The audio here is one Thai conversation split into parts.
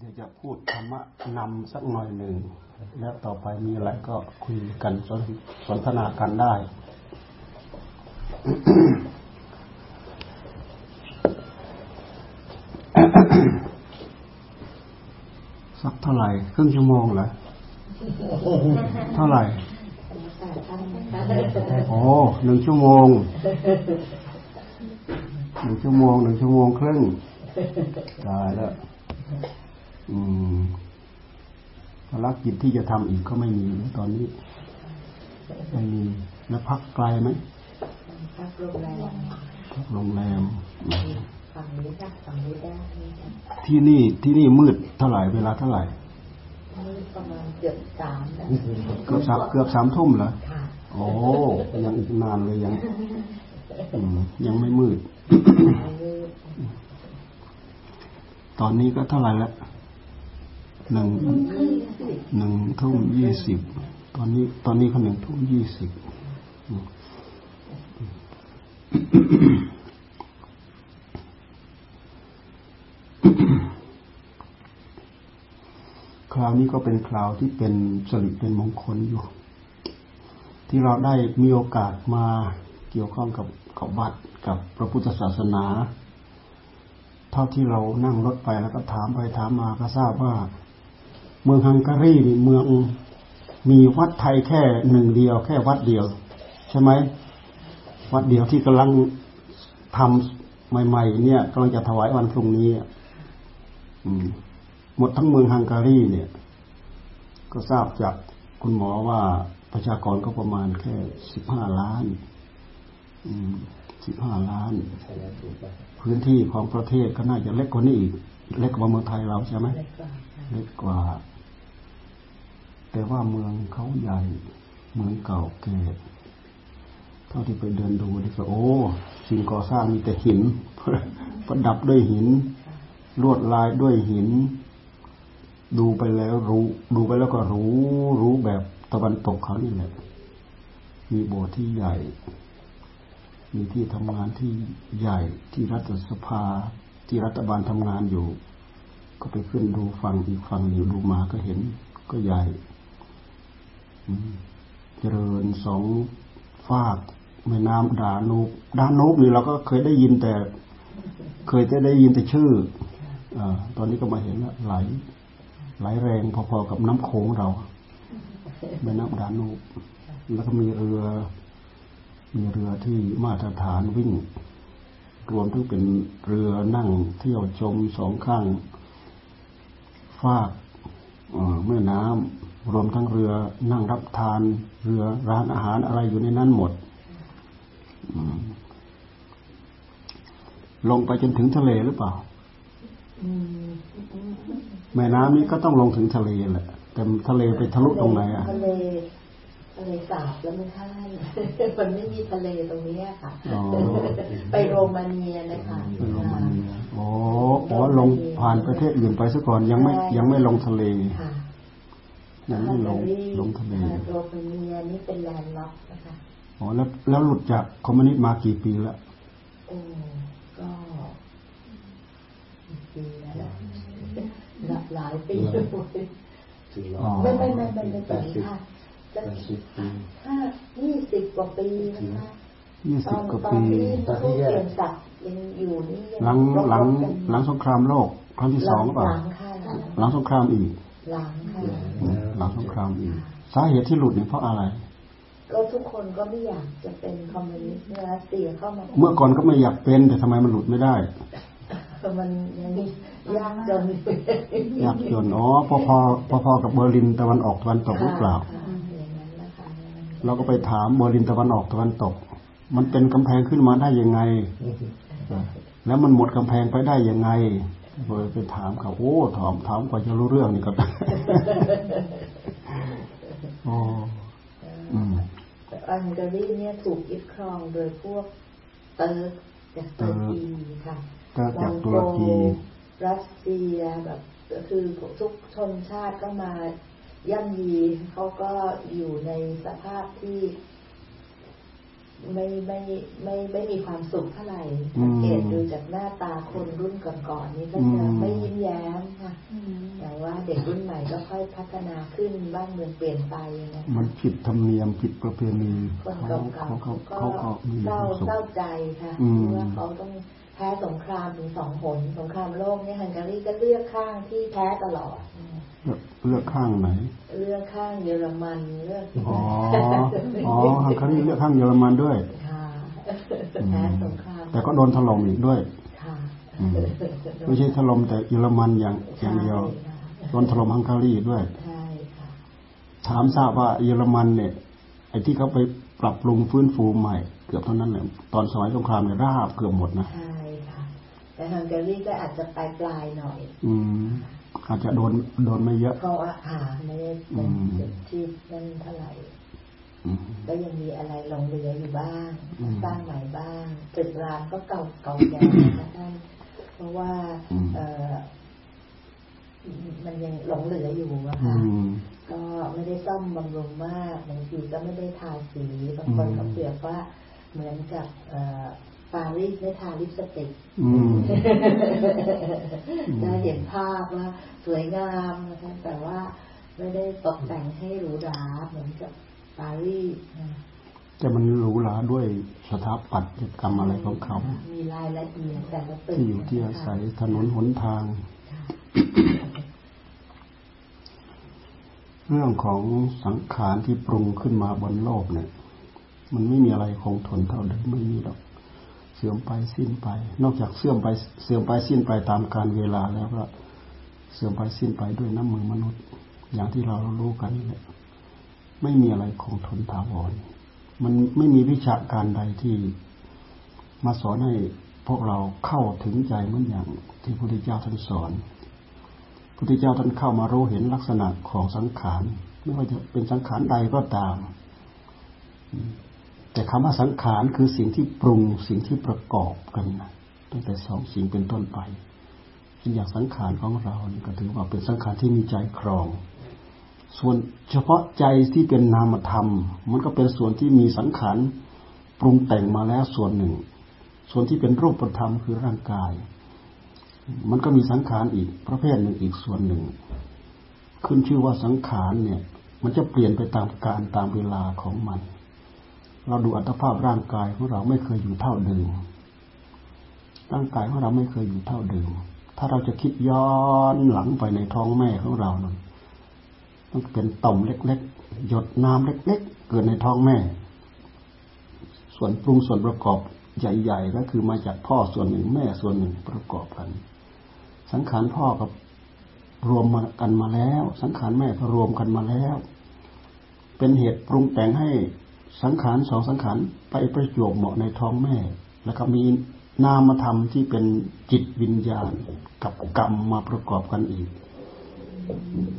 เดี๋ยวจะพูดธรรมะนำสักหน่อยหนึ่ง แล้วต่อไปมีอะไรก็คุยกันสนทนากันได้ สักเท่าไหร่ ครึ่งชั่วโมงเหรอเท่าไหร่ โอ้หนึ่งชั่วโมง หนึ่งชั่วโมง หนึ่งชั่วโมงครึ่งตายแล้ว ภารกิจที่จะทำอีกก็ไม่มีตอนนี้ไม่มีแล้วพักไกลไหมพักโรงแรมพักโรงแรมฝั่งนี้ค่ะฝั่งนี้ได้ที่นี่ที่นี่มืดเท่าไหร่เวลาเท่าไหร่ประมาณเกือบสามเกือบสามเกือบสามทุ่มเหรอโอ้ยังอีกนานเลยยังยังไม่มืด ตอนนี้ก็เท่าไหร่แล้ว หนึ่งหนึ่งทุ่มยี่สิบตอนนี้ ตอนนี้เขาหนึ่งทุ่มยี่สิบคราวนี้ก็เป็นคราวที่เป็นสริเป็นมงคลอยู่ ที่เราได้มีโอกาสมาเกี่ยวข้องกับกับวัดกับพระพุทธศาสนา เท่าที่เรานั่งรถไปแล้วก็ถามไปถามมาก็ทราบว่า มืองฮังการีนี่เมืองมีวัดไทยแค่หนึ่งเดียว แค่วัดเดียว ใช่ไหมวัดเดียวที่กำลังทำใหม่ ๆ เนี่ยกำลังจะถวายวันพรุ่งนี้หมดทั้งเมืองฮังการีเนี่ย ก็ทราบจากคุณหมอว่าประชากรก็ประมาณแค่สิบห้าล้านสิบห้าล้าน พื้นที่ของประเทศก็น่าจะเล็กกว่านี้อีก เล็กกว่าเมืองไทยเราใช่ไหมเล็กกว่า แต่ว่าเมืองเขาใหญ่ เมืองเก่าแก่เท่าที่ไปเดินดูนี่ก็โอ้สิ่งก่อสร้างมีแต่หิน ประดับด้วยหิน ลวดลายด้วยหิน ดูไปแล้วรู้ ดูไปแล้วก็รู้ รู้แบบตะวันตกเขานี่แหละ มีโบสถ์ที่ใหญ่ มีที่ทำงานที่ใหญ่ ที่รัฐสภา ที่รัฐบาลทำงานอยู่ ก็ไปขึ้นดูฟังอีกฟังอยู่ดูมาก็เห็นก็ใหญ่ เจริญสองฟากแม่น้ำดานูบดานูบนี่เราก็เคยได้ยินแต่ เคยได้ได้ยินแต่ชื่ออตอนนี้ก็มาเห็นแล้วไหล ไหลแรงพอๆกับน้ำโขงเราแม่น้ำดานูบแล้วก็มีเรือ มีเรือที่มาตรฐานวิ่ง รวมทั้งเป็นเรือนั่งเที่ยวชมสองข้างฟากแม่น้ำ รวมทั้งเรือนั่งรับทาน เรือร้านอาหารอะไรอยู่ในนั้นหมดลงไปจนถึงทะเลหรือเปล่าแม่น้ำนี้ก็ต้องลงถึงทะเลแหละแต่ทะเลไปทะลุตรงไหนอะทะเลทะเลสาบแล้วไม่ใช่มันไม่มีทะเลตรงนี้ค่ะไปโรมาเนียนะคะไปโรมาเนียอ๋ออ๋อลงผ่านประเทศอื่นไปซะก่อนยังไม่ยังไม่ลงทะเล ยังไม่ลงลงทะเลโรมาเนียนี่เป็น landlock นะคะอ๋อแล้วแล้วหลุดจากคอมมิวนิสต์มากี่ปีแล้วโอ้ก็ปีแล้วหลายหลายปีเลยไม่ไม่ไม่ไม่ไม่ปีค่ะจะห้ายี่สิบกว่าปีนะคะยี่สิบกว่าปีตอนที่เปลี่ยนศักดิ์ยังอยู่นี่หลังหลังหลังสงครามโลกครั้งที่สองป่ะหลังสงครามอีกหลังค่ะ หลังสงครามอีกสาเหตุที่หลุดเนี่ยเพราะอะไร ก็ทุกคนก็ไม่อยากจะเป็นคอมมิวนิสต์เมื่อรัสเซียเข้ามา เมื่อก่อนก็ไม่อยากเป็นแต่ทำไมมันหลุดไม่ได้มันยังยากจนยากจนอ๋อพอพอพอพอกับเบอร์ลินตะวันออกตะวันตกหรือเปล่าเราก็ไปถามเบอร์ลินตะวันออกตะวันตก มันเป็นกำแพงขึ้นมาได้ยังไง แล้วมันหมดกำแพงไปได้ยังไง เลยไปถามเขาโอ้ถามถามกว่าจะรู้เรื่องนี่ก็ได้โอ้อังการีเนี่ยถูกยึดครองโดยพวกเติร์กจากตุรกีค่ะจากตุรกีรัสเซียแบบคือทุกชนชาติก็มาย่ำยีเขาก็อยู่ในสภาพที่ ไม่ไม่ไม่ไม่มีความสุขเท่าไหร่สังเกตดูจากหน้าตาคนรุ่นก่อนๆนี้ก็จะไม่ยิ้มแย้มค่ะก็ค่อยพัฒนาขึ้นบ้านเมืองเปลี่ยนไปนะมันผิดธรรมเนียมผิดประเพณีคนเก่าเขาเขาก็เศร้าเศร้าใจค่ะว่าเขาต้องแพ้สงครามถึงสองหนสงครามโลกเนี่ยฮังการีก็เลือกข้างที่แพ้ตลอด เลือกข้างไหน เลือกข้างเยอรมันเลือกอ๋ออ๋อฮังการีเลือกข้างเยอรมันด้วยค่ะแพ้สงครามแต่ก็โดนถล่มอีกด้วยค่ะไม่ใช่ถล่มแต่เยอรมันอย่างอย่างเดียวโดนถล่มฮังการีด้วยใช่ค่ะถามทราบว่าเยอรมันเนี่ยไอ้ที่เขาไปปรับปรุงฟื้นฟูใหม่ เกือบเท่านั้นเลยตอนสมัยสงครามเนี่ยราบเกือบหมดนะใช่ค่ะแต่ฮังการีก็อาจจะปลายปลายหน่อย อืม อาจจะโดนโดนไม่เยอะเพราะว่าหาไม่ได้เป็นที่นั่นเท่าไหร่ก็ยังมีอะไรหลงเหลืออยู่บ้างสร้างใหม่บ้างตึกรามก็เก่าเก่าแก่นะท่านเพราะว่าเออมันยังหลงเหลืออยู่อะค่ะก็ไม่ได้ซ่อมบำรุงมากบางทีก็ไม่ได้ทาสีบางคนก็เปรียบว่าเหมือนกับ ปารีสไม่ทาลิปสติกจะเห็นภาพว่าสวยงามนะคะแต่ว่าไม่ได้ตกแต่งให้หรูหราเหมือนกับปารีสแต่มันหรูหราด้วยสถาปัตยกรรมอะไรของเขา มีรายละเอียดแต่ละตึกที่อยู่ที่อาศัยถนนหนทาง เรื่องของสังขารที่ปรุงขึ้นมาบนโลกเนี่ย มันไม่มีอะไรคงทนเท่าเดิมไม่มีหรอก เสื่อมไปสิ้นไป นอกจากเสื่อมไปเสื่อมไปสิ้นไปตามการเวลาแล้วก็เสื่อมไปสิ้นไปด้วยน้ำมือมนุษย์ อย่างที่เรารู้กันนี่แหละไม่มีอะไรคงทนถาวร มันไม่มีวิชาการใดที่มาสอนให้พวกเราเข้าถึงใจเหมือนอย่างที่พระพุทธเจ้าท่านสอนพระพุทธเจ้าท่านเข้ามารู้เห็นลักษณะของสังขาร ไม่ว่าจะเป็นสังขารใดก็ตาม แต่คำว่าสังขารคือสิ่งที่ปรุงสิ่งที่ประกอบกันนะตั้งแต่สองสิ่งเป็นต้นไปเช่นอย่างสังขารของเรานี่ก็ถือว่าเป็นสังขารที่มีใจครอง ส่วนเฉพาะใจที่เป็นนามธรรม มันก็เป็นส่วนที่มีสังขารปรุงแต่งมาแล้วส่วนหนึ่ง ส่วนที่เป็นรูปธรรมคือร่างกาย มันก็มีสังขารอีกประเภทหนึ่งอีกส่วนหนึ่ง ขึ้นชื่อว่าสังขารเนี่ย มันจะเปลี่ยนไปตามการตามเวลาของมัน เราดูอัตภาพร่างกายของเราไม่เคยอยู่เท่าเดิม ร่างกายของเราไม่เคยอยู่เท่าเดิม ถ้าเราจะคิดย้อนหลังไปในท้องแม่ของเรานั้นมันเป็นต่อมเล็กๆ หยดน้ำเล็ก ๆ เกิดในท้องแม่ ส่วนปรุงส่วนประกอบใหญ่ ๆ ก็คือมาจากพ่อส่วนหนึ่งแม่ส่วนหนึ่งประกอบกัน สังขารพ่อกับรวมมากันมาแล้ว สังขารแม่ก็รวมกันมาแล้ว เป็นเหตุปรุงแต่งให้ สังขารสองสังขารไปประจวบเหมาะในท้องแม่ แล้วก็มีนามธรรมที่เป็นจิตวิญญาณกับกรรมมาประกอบกันอีก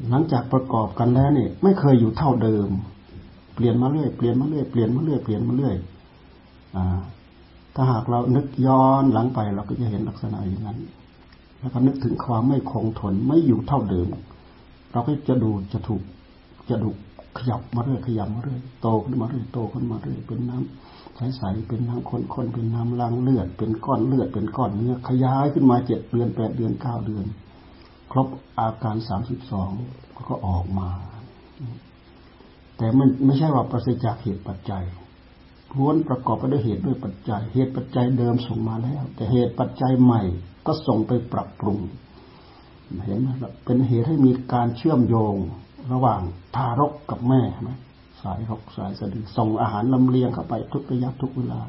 หลังจากประกอบกันแล้วเนี่ยไม่เคยอยู่เท่าเดิม เปลี่ยนมาเรื่อยเปลี่ยนมาเรื่อยเปลี่ยนมาเรื่อยเปลี่ยนมาเรื่อยถ้าหากเรานึกย้อนหลังไปเราก็จะเห็นลักษณะอย่างนั้น แล้วก็นึกถึงความไม่คงทนไม่อยู่เท่าเดิม เราก็จะดูจะถูกจะดู ขยับมาเรื่อยขยับมาเรื่อยโตขึ้นมาเรื่อยโตขึ้นมาเรื่อยเป็นน้ำใสๆเป็นน้ำข้นๆเป็นน้ำล้างเลือด เป็นก้อนเลือด เป็นก้อนเนื้อขยายขึ้นมาเจ็ดเดือนแปดเดือนเก้าเดือน ครบอาการสามสิบสองก็ออกมา แต่มันไม่ใช่ว่าประสิทธิจากเหตุปัจจัยล้วนประกอบไปด้วยเหตุด้วยปัจจัย เหตุปัจจัยเดิมส่งมาแล้ว แต่เหตุปัจจัยใหม่ก็ส่งไปปรับปรุงเห็นไหมเป็นเหตุให้มีการเชื่อมโยง ระหว่างทารกกับแม่ไหมสายรกสายสะดือส่งอาหารลำเลียงเข้าไปทุกระยะทุกเวลา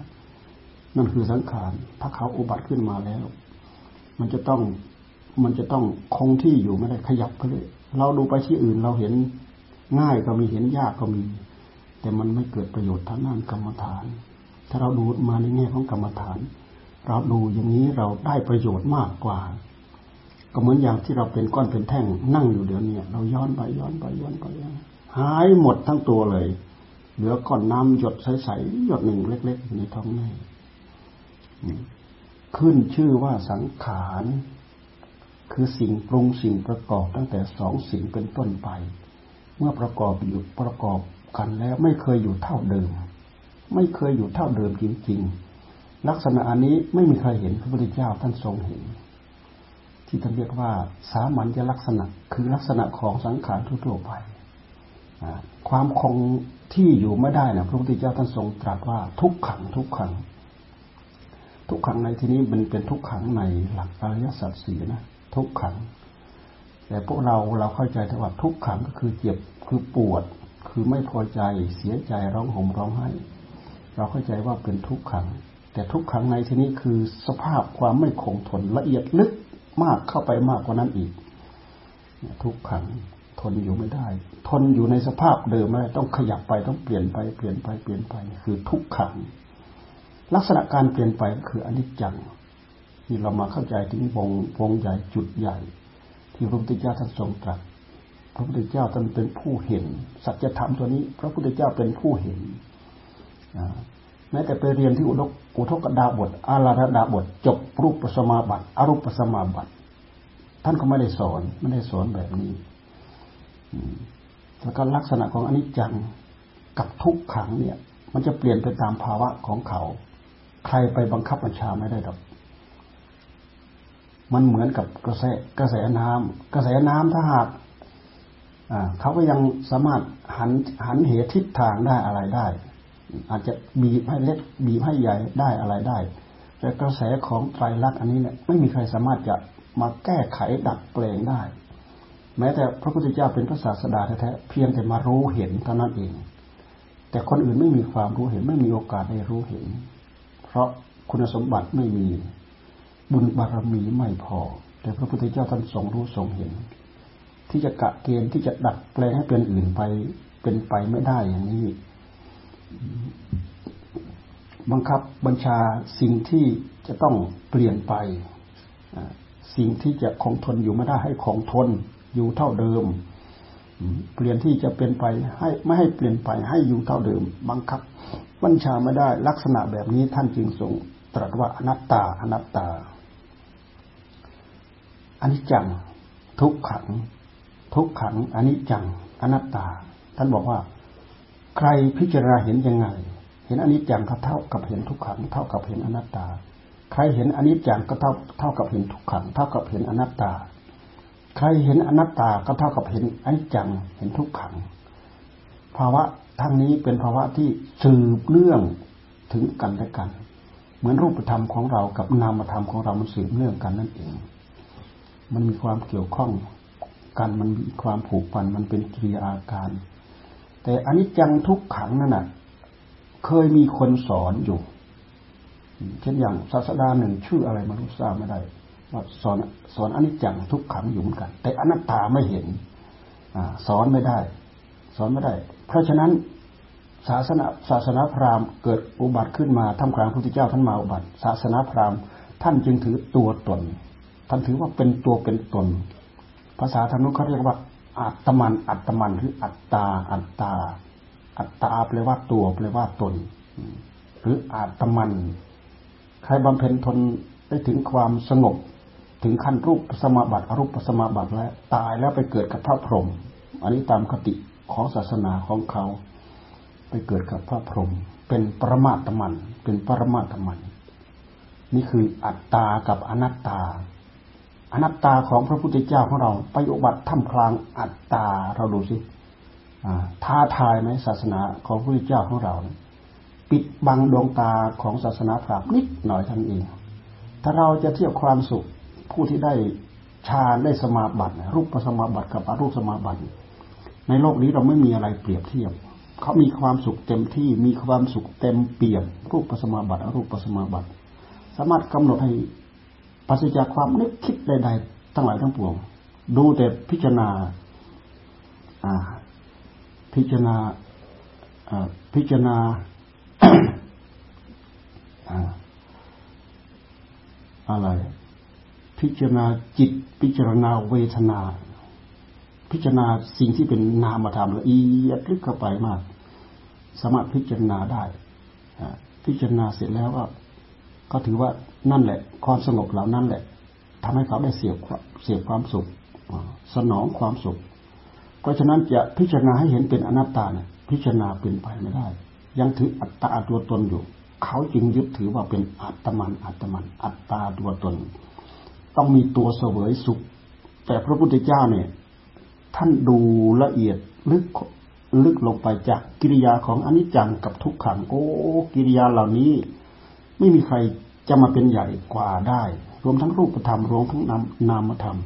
นั่นคือสังขารถ้าเขาอุบัติขึ้นมาแล้ว มันจะต้องมันจะต้องคงที่อยู่ไม่ได้ขยับไปเลยเราดูไปที่อื่นเราเห็นง่ายก็มีเห็นยากก็มี แต่มันไม่เกิดประโยชน์ทางด้านกรรมฐาน ถ้าเราดูมาในแง่ของกรรมฐาน เราดูอย่างนี้เราได้ประโยชน์มากกว่า ก็เหมือนอย่างที่เราเป็นก้อนเป็นแท่ง นั่งอยู่เดี๋ยวนี้เราย้อนไปย้อนไปย้อนไปหายหมดทั้งตัวเลย เหลือก้อนน้ำหยดใสๆหยดหนึ่งเล็ก ๆ อยู่ในท้องแม่ขึ้นชื่อว่าสังขารคือสิ่งปรุงสิ่งประกอบตั้งแต่สองสิ่งเป็นต้นไป เมื่อประกอบอยู่ประกอบกันแล้วไม่เคยอยู่เท่าเดิม ไม่เคยอยู่เท่าเดิมจริง ๆ ลักษณะอันนี้ไม่มีใครเห็นพระพุทธเจ้าท่านทรงเห็น ที่ท่านเรียกว่า สามัญลักษณะ คือลักษณะของสังขารทั่วไป ความคงที่อยู่ไม่ได้นะพระพุทธเจ้าท่านทรงตรัสว่าทุกขังทุกขัง ทุกขังในที่นี้มันเป็นทุกขังในหลักอริยสัจสี่นะทุกขัง แต่พวกเราเราเข้าใจว่าทุกขังก็คือเจ็บคือปวด คือไม่พอใจเสียใจร้องห่มร้องไห้ เราเข้าใจว่าเป็นทุกขัง แต่ทุกขังในที่นี้คือสภาพความไม่คงทนละเอียดลึก มากเข้าไปมากกว่านั้นอีก ทุกขังทนอยู่ไม่ได้ ทนอยู่ในสภาพเดิมไม่ได้ต้องขยับไปต้องเปลี่ยนไปเปลี่ยนไปเปลี่ยนไปคือทุกขัง ลักษณะการเปลี่ยนไปคืออนิจจังที่เรามาเข้าใจถึงวงวงใหญ่จุดใหญ่ ที่พระพุทธเจ้าท่านทรงตรัสพระพุทธเจ้าท่านเป็นผู้เห็น สัจธรรมตัวนี้ พระพุทธเจ้าเป็นผู้เห็น แม้แต่ไปเรียนที่อุทกอุทกดาบทอาราธดาบทจบรูปสมาบัติอรูปปสมาบัติท่านก็ไม่ได้สอนไม่ได้สอนแบบนี้แล้วก็ลักษณะของอนิจจังกับทุกขังเนี่ย มันจะเปลี่ยนไปตามภาวะของเขา ใครไปบังคับบัญชาไม่ได้หรอกมันเหมือนกับกระแสกระแสน้ำกระแสน้ำถ้าหากเขาก็ยังสามารถหันหันเหทิศทางได้อะไรได้ อาจจะบีบให้เล็กบีบให้ใหญ่ได้อะไรได้ แต่กระแสของไตรลักษณ์อันนี้เนี่ยไม่มีใครสามารถจะมาแก้ไขดัดแปลงได้ แม้แต่พระพุทธเจ้าเป็นพระศาสดาแท้ๆเพียงแต่มารู้เห็นเท่านั้นเอง แต่คนอื่นไม่มีความรู้เห็นไม่มีโอกาสได้รู้เห็น เพราะคุณสมบัติไม่มีบุญบารมีไม่พอ แต่พระพุทธเจ้าท่านทรงรู้ทรงเห็น ที่จะกะเกณฑ์ที่จะดัดแปลงให้เป็นอื่นไปเป็นไปไม่ได้อย่างนี้ บังคับบัญชาสิ่งที่จะต้องเปลี่ยนไป สิ่งที่จะคงทนอยู่ไม่ได้ให้คงทนอยู่เท่าเดิม เปลี่ยนที่จะเป็นไปให้ไม่ให้เปลี่ยนไปให้อยู่เท่าเดิม บังคับ บัญชาไม่ได้ลักษณะแบบนี้ท่านจึงทรงตรัสว่าอนัตตาอนัตตาอนิจจัง ทุกขัง ทุกขังอนิจจังอนัตตา ท่านบอกว่า ใครพิจารณาเห็นยังไง เห็นอนิจจังก็เท่ากับเห็นทุกขัง เท่ากับเห็นอนัตตา ใครเห็นอนิจจังก็เท่าเท่ากับเห็นทุกขัง เท่ากับเห็นอนัตตา ใครเห็นอนัตตาก็เท่ากับเห็นอนิจจัง เห็นทุกขัง ภาวะทั้งนี้เป็นภาวะที่สืบเนื่องถึงกันและกัน เหมือนรูปธรรมของเรากับนามธรรมของเรามันสืบเนื่องกันนั่นเอง มันมีความเกี่ยวข้องกันมันมีความผูกพันมันเป็นกิริยาอาการ แต่อนิจจังทุกขังนั่นน่ะ เคยมีคนสอนอยู่ เช่นอย่างศาสดาหนึ่งชื่ออะไรมารู้ทราบไม่ได้ว่าสอนสอนอนิจจังทุกขังอยู่เหมือนกัน แต่อนัตตาไม่เห็นอสอนไม่ได้ สอนไม่ได้ เพราะฉะนั้นศาสนาศาสนาพราหมณ์เกิดอุบัติขึ้นมาทำกลางพระพุทธเจ้าท่านมาอุบัติ ศาสนาพราหมณ์ท่านจึงถือตัวตน ท่านถือว่าเป็นตัวเป็นตน ภาษาธรรมนุเขาเรียกว่า อัตมัน อัตมันหรืออัตตา อัตตา อัตตาแปลว่าตัวแปลว่าตน หรืออัตมัน ใครบำเพ็ญทนได้ถึงความสงบ ถึงขั้นรูปสมาบัติอรูปสมาบัติแล้วตายแล้วไปเกิดกับพระพรหมอันนี้ตามคติของศาสนาของเขา ไปเกิดกับพระพรหมเป็นปรมาตมัน เป็นปรมาตมัน นี่คืออัตตากับอนัตตา อนัตตาของพระพุทธเจ้าของเราไปอุบัติท่ามกลางอัตตาเราดูสิท้าทายไหมศาสนาของพระพุทธเจ้าของเราปิดบังดวงตาของศาสนาพราหมณ์นิดหน่อยท่านเอง ถ้าเราจะเทียบความสุขผู้ที่ได้ฌานได้สมาบัติรูปสมาบัติกับอรูปสมาบัติ ในโลกนี้เราไม่มีอะไรเปรียบเทียบ เขามีความสุขเต็มที่มีความสุขเต็มเปี่ยมรูปสมาบัติอรูปสมาบัติ สามารถกำหนดให้ ปัสจากความนึกคิดใดๆทั้งหลายทั้งปวง ดูแต่พิจารณาพิจารณาพิจารณาอะไร พิจารณาจิต พิจารณาเวทนา พิจารณาสิ่งที่เป็นนามธรรมละเอียดลึกเข้าไปมาก สามารถพิจารณาได้พิจารณาเสร็จแล้วก็ ก็ถือว่านั่นแหละ ความสงบเหล่านั้นแหละทำให้เขาได้เสียบเสียบความสุขสนองความสุข เพราะฉะนั้นจะพิจารณาให้เห็นเป็นอนัตตาเนี่ยพิจารณาเป็นไปไม่ได้ ยังถืออัตตาตัวตนอยู่ เขาจึงยึดถือว่าเป็นอัตมันอัตมัน อัตตาตัวตน ต้องมีตัวเสวยสุข แต่พระพุทธเจ้าเนี่ย ท่านดูละเอียดลึกลึกลงไปจากกิริยาของอนิจจังกับทุกขัง โอ้ กิริยาเหล่านี้ ไม่มีใครจะมาเป็นใหญ่กว่าได้ รวมทั้งรูปธรรมรวมทั้งนามนามธรรม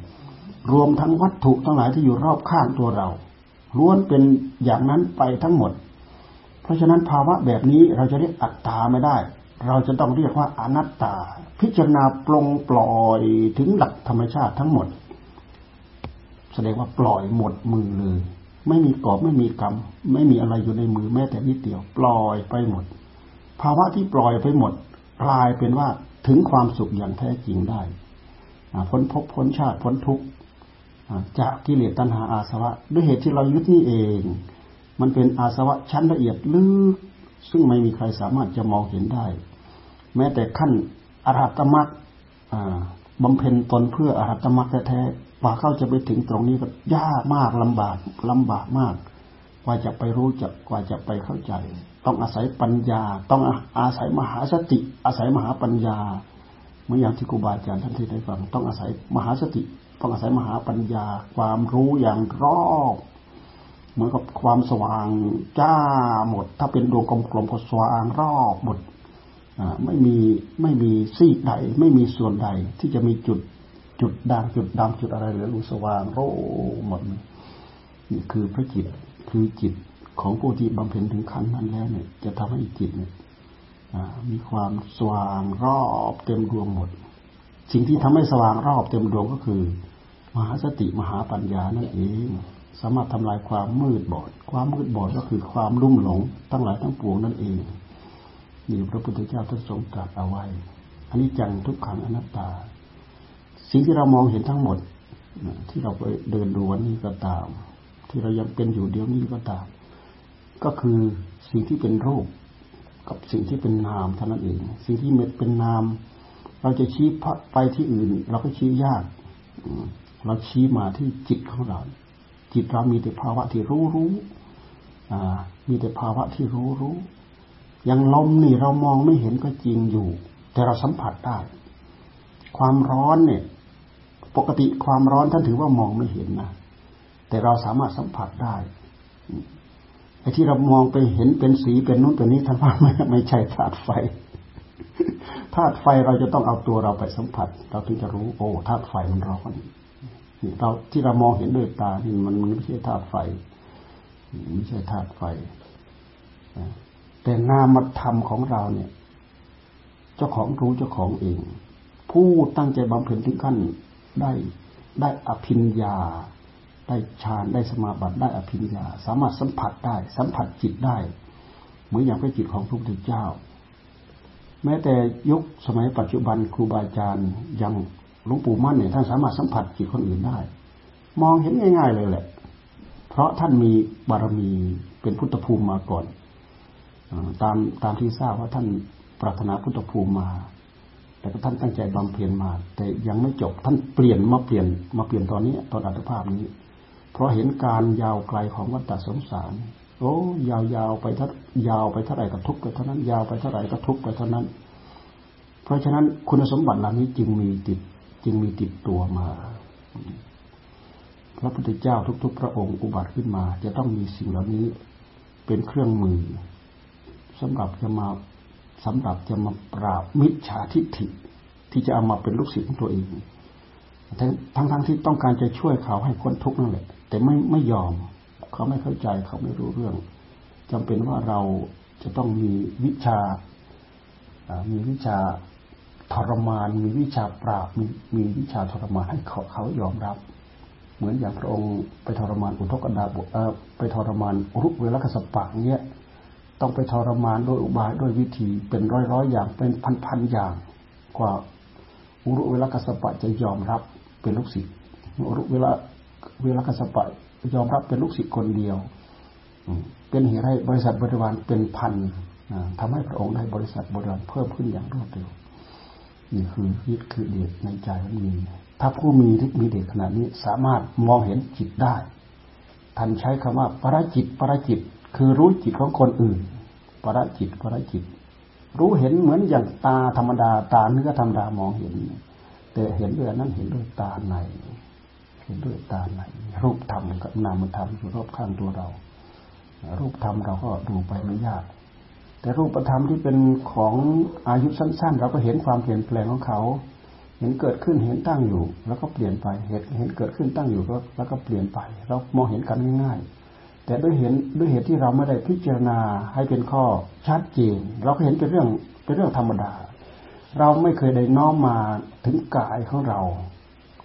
รวมทั้งวัตถุทั้งหลายที่อยู่รอบข้างตัวเราล้วนเป็นอย่างนั้นไปทั้งหมด เพราะฉะนั้นภาวะแบบนี้เราจะเรียกอัตตาไม่ได้ เราจะต้องเรียกว่าอนัตตา พิจารณาปลงปล่อยถึงหลักธรรมชาติทั้งหมด แสดงว่าปล่อยหมดมือเลย ไม่มีกอบไม่มีกรรมไม่มีอะไรอยู่ในมือแม้แต่นิดเดียว ปล่อยไปหมด ภาวะที่ปล่อยไปหมด ลายเป็นว่าถึงความสุขอย่างแท้จริงได้พ้นภพพ้นชาติพ้นทุกข์จากกิเลสตัณหาอาสวะ ด้วยเหตุที่เรายึดนี่เอง มันเป็นอาสวะชั้นละเอียดลึกซึ่งไม่มีใครสามารถจะมองเห็นได้ แม้แต่ขั้นอรหัตมรรคบำเพ็ญตนเพื่ออรหัตมรรคแท้ๆกว่าเข้าจะไปถึงตรงนี้ก็ยากมากลำบากลำบากมาก กว่าจะไปรู้จักกว่าจะไปเข้าใจ ต้องอาศัยปัญญา ต้องอาศัยมหาสติ อาศัยมหาปัญญาเมื่ออย่างที่ครูบาอาจารย์ท่านที่ได้ฟัง ต้องอาศัยมหาสติ ต้องอาศัยมหาปัญญา ความรู้อย่างรอบเหมือนกับความสว่างจ้าหมด ถ้าเป็นดวงกลมๆก็สว่างรอบหมดไม่มีไม่มีซีกใด ไม่มีส่วนใดที่จะมีจุดจุดด่างจุดดำจุดอะไรเหลือสว่างโรหมดนี่คือพระจิต คือจิตของผู้ที่บำเพ็ญถึงขั้นนั้นแล้วเนี่ย จะทำให้จิตเนี่ยมีความสว่างรอบเต็มดวงหมด สิ่งที่ทำให้สว่างรอบเต็มดวงก็คือ มหาสติมหาปัญญานั่นเอง สามารถทำลายความมืดบอด ความมืดบอดก็คือความลุ่มหลงทั้งหลายทั้งปวงนั่นเองนี่พระพุทธเจ้าท่านทรงตรัสเอาไว้อันนี้จังทุกขังอนัตตา สิ่งที่เรามองเห็นทั้งหมดที่เราไปเดินดูวันนี้ก็ตาม ที่เรายังเป็นอยู่เดี๋ยวนี้ก็ตามก็คือสิ่งที่เป็นรูปกับสิ่งที่เป็นนามเท่านั้นเอง สิ่งที่เป็นนาม เราจะชี้ไปที่อื่น เราก็ชี้ยากเราชี้มาที่จิตของเรา จิตเรามีแต่ภาวะที่รู้รู้มีแต่ภาวะที่รู้รู้อย่างลมนี่เรามองไม่เห็นก็จริงอยู่ แต่เราสัมผัสได้ ความร้อนเนี่ย ปกติความร้อนท่านถือว่ามองไม่เห็นนะ แต่เราสามารถสัมผัสได้ไอ้ที่เรามองไปเห็นเป็นสีเป็นนู้นเป็นนี้ท่านว่าไม่ไม่ใช่ธาตุไฟธาตุไฟเราจะต้องเอาตัวเราไปสัมผัส เราถึงจะรู้โอ้ธาตุไฟมันร้อนเราที่เรามองเห็นด้วยตานี่มันมันไม่ใช่ธาตุไฟไม่ใช่ธาตุไฟแต่นามธรรมของเราเนี่ย เจ้าของรู้เจ้าของเอง ผู้ตั้งใจบำเพ็ญถึงขั้นได้ได้อภิญญา ได้ฌานได้สมาบัติได้อภิญญา สามารถสัมผัสได้ สัมผัสจิตได้ เหมือนอย่างพระจิตของพระพุทธเจ้า แม้แต่ยุคสมัยปัจจุบันครูบาอาจารย์ยังหลวงปู่มั่นเนี่ยท่านสามารถสัมผัสจิตคนอื่นได้ มองเห็นง่าย ๆ เลยแหละ เพราะท่านมีบารมีเป็นพุทธภูมิมาก่อนตามตามที่ทราบว่าท่านปรารถนาพุทธภูมิมา แต่ก็ท่านตั้งใจบำเพ็ญมา แต่ยังไม่จบท่านเปลี่ยนมาเปลี่ยนมาเปลี่ยนตอนนี้ตอนอัตภาพนี้ เพราะเห็นการยาวไกลของวัฏสงสาร โอ้ยาวยาวไปทัายาวไปเท่าไหร่ก็ทุกข์ไปเท่านั้น ยาวไปเท่าไหร่ก็ทุกข์ไปเท่านั้น เพราะฉะนั้นคุณสมบัติเหล่านี้จึงมีติดจึงมีติดตัวมาพระพุทธเจ้าทุก ๆ พระองค์อุบัติขึ้นมา จะต้องมีสิ่งเหล่านี้เป็นเครื่องมือสำหรับจะมาสำหรับจะมาปราบมิจฉาทิฏฐิที่จะเอามาเป็นลูกศิษย์ของตัวเองทั้งทั้งทั้งที่ต้องการจะช่วยเขาให้พ้นทุกข์นั่นแหละ แต่ไม่ไม่ยอม เขาไม่เข้าใจเขาไม่รู้เรื่องจำเป็นว่าเราจะต้องมีวิชา มีวิชาทรมาน มีวิชาปราบมีมีวิชาทรมานให้เขาเขายอมรับ เหมือนอย่างพระองค์ไปทรมานอุทกดาบไปทรมานรุเวลกสปะเงี้ยต้องไปทรมานโดยอุบายด้วยวิธีเป็นร้อยร้อยอย่างเป็นพันพันอย่าง กว่าอุรุเวลกัสปะจะยอมรับเป็นลูกศิษย์อุรุเวลา วลากัสปะยอมรับเป็นลูกศิษย์คนเดียวเป็นเหตุให้บริษัทบริวารเป็นพันทำให้พระองค์ได้บริษัทบริวารเพิ่มขึ้นอย่างรวดเร็วนี่คือยึดคือเดชในใจมันมีถ้าผู้มีฤทธิ์มีเดชขนาดนี้สามารถมองเห็นจิตได้ท่านใช้คำว่าประจิตประจิต คือรู้จิตของคนอื่นประจิตประจิต รู้เห็นเหมือนอย่างตาธรรมดาตาเนื้อธรรมดามองเห็น แต่เห็นด้วยนั้นเห็นด้วยตาใน เห็นด้วยตาในรูปธรรมกับนามธรรมอยู่รอบข้างตัวเรา รูปธรรมเราก็ดูไปไม่ยาก แต่รูปธรรมที่เป็นของอายุสั้น ๆ เราก็เห็นความเปลี่ยนแปลงของเขา เห็นเกิดขึ้นเห็นตั้งอยู่ แล้วก็เปลี่ยนไปเห็นเห็นเกิดขึ้นตั้งอยู่ก็แล้วก็เปลี่ยนไป เรามองเห็นกันง่าย ๆ แต่ด้วยเห็นด้วยเหตุที่เราไม่ได้พิจารณาให้เป็นข้อชัดเจนเราก็เห็นเป็นเรื่องเป็นเรื่องธรรมดา เราไม่เคยได้น้อมมาถึงกายของเรา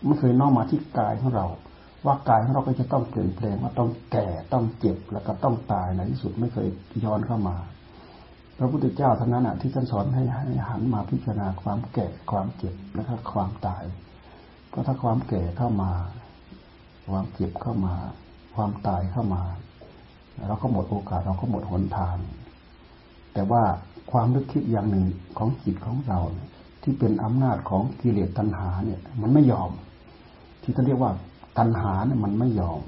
ไม่เคยน้อมมาที่กายของเรา ว่ากายของเราก็จะต้องเปลี่ยนแปลงว่าต้องแก่ต้องเจ็บแล้วก็ต้องตายในที่สุดไม่เคยย้อนเข้ามา พระพุทธเจ้าท่านนั้นที่ท่านสอนให้ให้หันมาพิจารณาความแก่ความเจ็บแล้วก็ความตายเพราะถ้าความแก่เข้ามา ความเจ็บเข้ามา ความตายเข้ามา เราก็หมดโอกาสเราก็หมดหนทาง แต่ว่าความนึกคิดอย่างหนึ่งของจิตของเราที่เป็นอำนาจของกิเลสตัณหาเนี่ย มันไม่ยอม ที่เขาเรียกว่าตัณหาเนี่ยมันไม่ยอม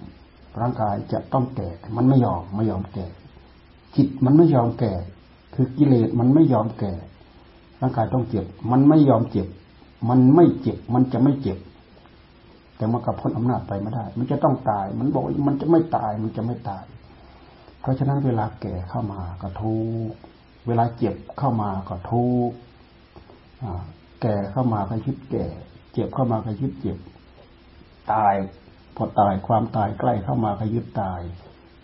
ร่างกายจะต้องแก่ มันไม่ยอมไม่ยอมแก่ จิตมันไม่ยอมแก่ คือกิเลสมันไม่ยอมแก่ ร่างกายต้องเจ็บ มันไม่ยอมเจ็บ มันไม่เจ็บ มันจะไม่เจ็บ แต่มันกับพ้นอำนาจไปไม่ได้ มันจะต้องตาย มันบอกมันจะไม่ตาย มันจะไม่ตาย เพราะฉะนั้นเวลาแก่เข้ามาก็ทุกเวลาเจ็บเข้ามาก็ทุกแก่เข้ามาก็ยึดแก่ เจ็บเข้ามาก็ยึดเจ็บ ตายพอตายความตายใกล้เข้ามาก็ยึดตาย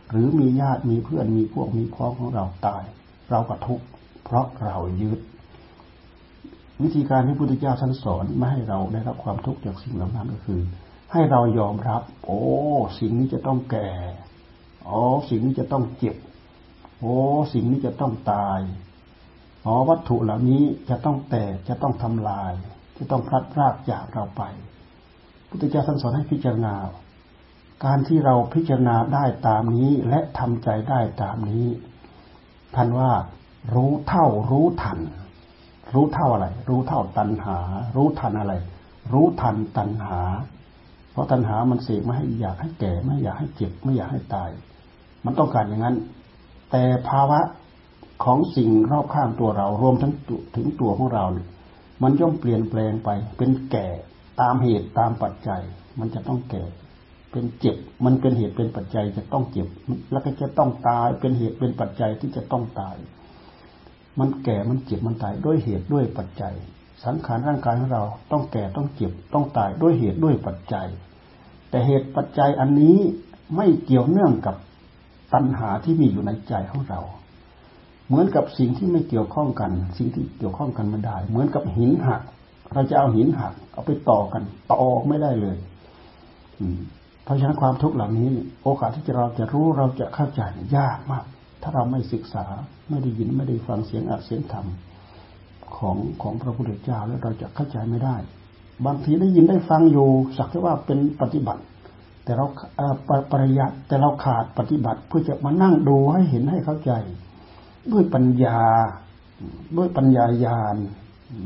หรือมีญาติมีเพื่อนมีพวกมีพ้องของเราตาย เราก็ทุกข์เพราะเรายึด วิธีการที่พุทธเจ้าท่านสอนไม่ให้เราได้รับความทุกข์จากสิ่งเหล่านั้นก็คือ ให้เรายอมรับ โอ้ สิ่งนี้จะต้องแก่อ๋อสิ่งนี้จะต้องเจ็บโอ้สิ่งนี้จะต้องตายอ๋อวัตถุเหล่านี้จะต้องแตกจะต้องทำลาย จะต้องพลัดพรากจากเราไป พุทธเจ้าท่านสอนให้พิจารณา การที่เราพิจารณาได้ตามนี้และทำใจได้ตามนี้ท่านว่ารู้เท่ารู้ทัน รู้เท่าอะไร รู้เท่าตัณหา รู้ทันอะไร รู้ทันตัณหา เพราะตัณหามันเสกไม่ให้อยากให้แก่ไม่อยากให้เจ็บไม่อยากให้ตาย มันต้องการอย่างนั้น แต่ภาวะของสิ่งรอบข้างตัวเรารวมทั้งถึงตัวของเราเนี่ยมันย่อมเปลี่ยนแปลงไปเป็นแก่ ตามเหตุตามปัจจัย มันจะต้องแก่ เป็นเจ็บ มันเป็นเหตุเป็นปัจจัยจะต้องเจ็บ แล้วก็จะต้องตาย เป็นเหตุเป็นปัจจัยที่จะต้องตาย มันแก่ มันเจ็บ มันตายด้วยเหตุด้วยปัจจัย สังขารร่างกายของเราต้องแก่ต้องเจ็บต้องตายด้วยเหตุด้วยปัจจัย แต่เหตุปัจจัยอันนี้ไม่เกี่ยวเนื่องกับตัณหาที่มีอยู่ในใจของเรา เหมือนกับสิ่งที่ไม่เกี่ยวข้องกัน สิ่งที่เกี่ยวข้องกันไม่ได้ เหมือนกับหินหัก เราจะเอาหินหัก เอาไปต่อกัน ต่อไม่ได้เลย อืมเพราะฉะนั้นความทุกข์เหล่านี้ โอกาสที่เราจะรู้เราจะเข้าใจยากมาก ถ้าเราไม่ศึกษาไม่ได้ยินไม่ได้ฟังเสียงอัดเสียงธรรมของของพระพุทธเจ้าแล้วเราจะเข้าใจไม่ได้ บางทีได้ยินได้ฟังอยู่สักแต่ว่าเป็นปฏิบัติ แต่เราปริยัติแต่เราขาดปฏิบัติเพื่อจะมานั่งดูให้เห็นให้เข้าใจ ด้วยปัญญา ด้วยปัญญาญาณ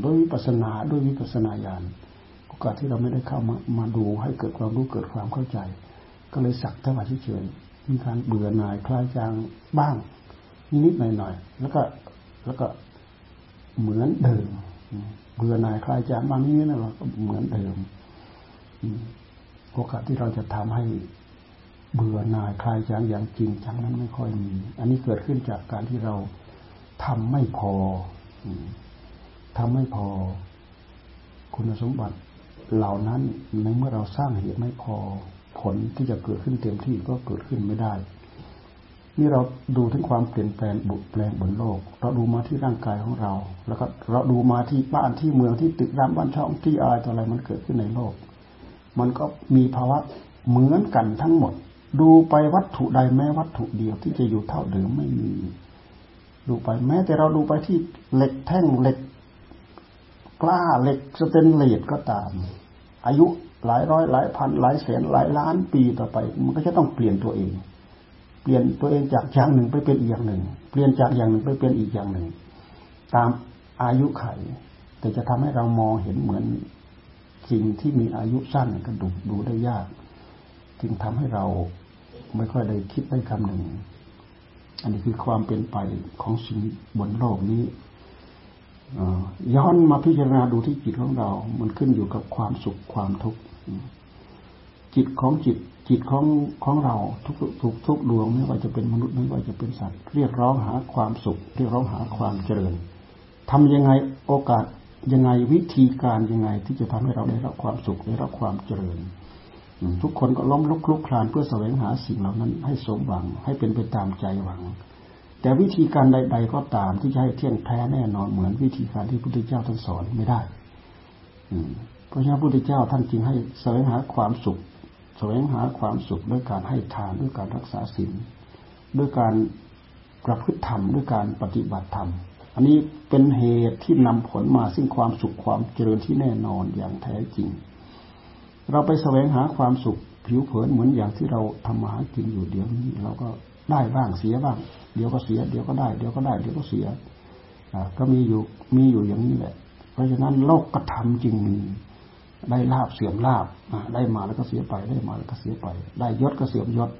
ด้วยวิปัสนาด้วยวิปัสนาญาณโอกาสที่เราไม่ได้เข้ามามาดูให้เกิดความรู้เกิดความเข้าใจ ก็เลยสักเท่าไหร่เฉยมีการเบื่อหน่ายคลายจางบ้างนิดหน่อยๆแล้วก็แล้วก็เหมือนเดิมเบื่อหน่ายคลายจางบางนิดๆนะเราก็เหมือนเดิมโอกาสที่เราจะทำให้เบื่อหน่ายคลายจางอย่างจริงจังนั้นไม่ค่อยมี อันนี้เกิดขึ้นจากการที่เราทำไม่พอ ทำไม่พอ คุณสมบัติเหล่านั้นในเมื่อเราสร้างเหตุไม่พอ ผลที่จะเกิดขึ้นเต็มที่ก็เกิดขึ้นไม่ได้ นี่เราดูถึงความเปลี่ยนแปลงบุแปลงบนโลก เราดูมาที่ร่างกายของเรา แล้วก็เราดูมาที่บ้านที่เมืองที่ตึกรามบ้านช่องที่อะไรต่ออะไรมันเกิดขึ้นในโลก มันก็มีภาวะเหมือนกันทั้งหมด ดูไปวัตถุใดแม้วัตถุเดียวที่จะอยู่เท่าเดิมไม่มี ดูไปแม้แต่เราดูไปที่เหล็กแท่งเหล็ก กล้าเหล็กสเตนเลสก็ตาม อายุหลายร้อยหลายพันหลายแสนหลายล้านปีต่อไป มันก็จะต้องเปลี่ยนตัวเอง เปลี่ยนตัวเองจากอย่างหนึ่งไปเป็นอีกอย่างหนึ่ง เปลี่ยนจากอย่างหนึ่งไปเป็นอีกอย่างหนึ่ง ตามอายุไข แต่จะทำให้เรามองเห็นเหมือนสิ่งที่มีอายุสั้นก็ดูดูได้ยาก จึงทำให้เราไม่ค่อยได้คิดได้คำหนึ่ง อันนี้คือความเป็นไปของสิ่งบนโลกนี้ ย้อนมาพิจารณาดูที่จิตของเรา มันขึ้นอยู่กับความสุขความทุกข์จิตของจิตจิตของของเราทุกทุกทุกดวงไม่ว่าจะเป็นมนุษย์ไม่ว่าจะเป็นสัตว์ เรียกร้องหาความสุข เรียกร้องหาความเจริญทำยังไงโอกาสยังไงวิธีการยังไงที่จะทำให้เราได้รับความสุขได้รับความเจริญ ทุกคนก็ล้มลุกคลุกคลานเพื่อแสวงหาสิ่งเหล่านั้นให้สมหวังให้เป็นไปตามใจหวัง แต่วิธีการใด ๆ ก็ตามที่จะให้เที่ยงแท้แน่นอนเหมือนวิธีการที่พระพุทธเจ้าท่านสอนไม่ได้เพราะฉะนั้นพระพุทธเจ้าท่านจึงให้แสวงหาความสุข แสวงหาความสุขด้วยการให้ทานด้วยการรักษาศีลด้วยการประพฤติธรรมด้วยการปฏิบัติธรรม อันนี้เป็นเหตุที่นำผลมาซึ่งความสุขความเจริญที่แน่นอนอย่างแท้จริง เราไปแสวงหาความสุขผิวเผินเหมือนอย่างที่เราทำมาหากินอยู่เดี๋ยวนี้เราก็ ได้บ้างเสียบ้าง เดี๋ยวก็เสีย เดี๋ยวก็ได้ เดี๋ยวก็ได้ เดี๋ยวก็เสียก็มีอยู่มีอยู่อย่างนี้แหละ เพราะฉะนั้นโลกกระทำจึงมีได้ลาบเสื่อมลาบได้มาแล้วก็เสียไป ได้มาแล้วก็เสียไป ได้ยศก็เสื่อมยศ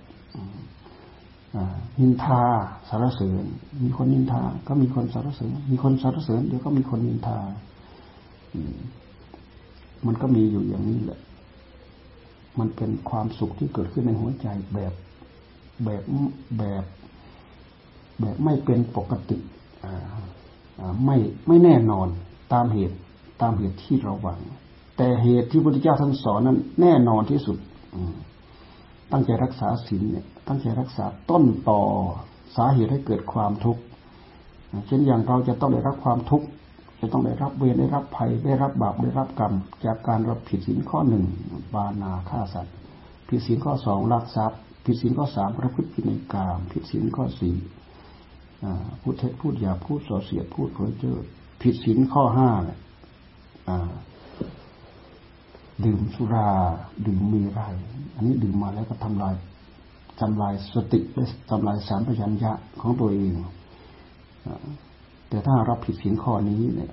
นินทาสารเสริญ มีคนนินทา ก็มีคนสารเสริญ มีคนสารเสริญเดี๋ยวก็มีคนนินทา มันก็มีอยู่อย่างนี้แหละ มันเป็นความสุขที่เกิดขึ้นในหัวใจแบบ แบบแบบแบบไม่เป็นปกติไม่ไม่แน่นอนตามเหตุตามเหตุที่เราหวัง แต่เหตุที่พระพุทธเจ้าท่านสอนนั้น แน่นอนที่สุดตั้งใจรักษาศีลเนี่ย ตั้งใจรักษาต้นต่อสาเหตุให้เกิดความทุกข์เช่นอย่างเราจะต้องได้รับความทุกข์จะต้องได้รับเวรได้รับภัยได้รับบาปได้รับกรรม จากการรับผิดศีลข้อหนึ่งบานาฆ่าสัตว์ผิดศีลข้อสองลักทรัพย์ ผิดศีลข้อสามประพฤติผิดในกามผิดศีลข้อสี่พูดเท็จพูดหยาพูดส่อเสียดพูดเพ้อเจ้อผิดศีลข้อห้าดื่มสุราดื่มมีไรอันนี้ดื่มมาแล้วก็ทำลายทำลายสติและทำลายสารปัญญะของตัวเองแต่ถ้ารับผิดศีลข้อนี้เนี่ย